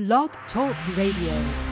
Blog Talk Radio.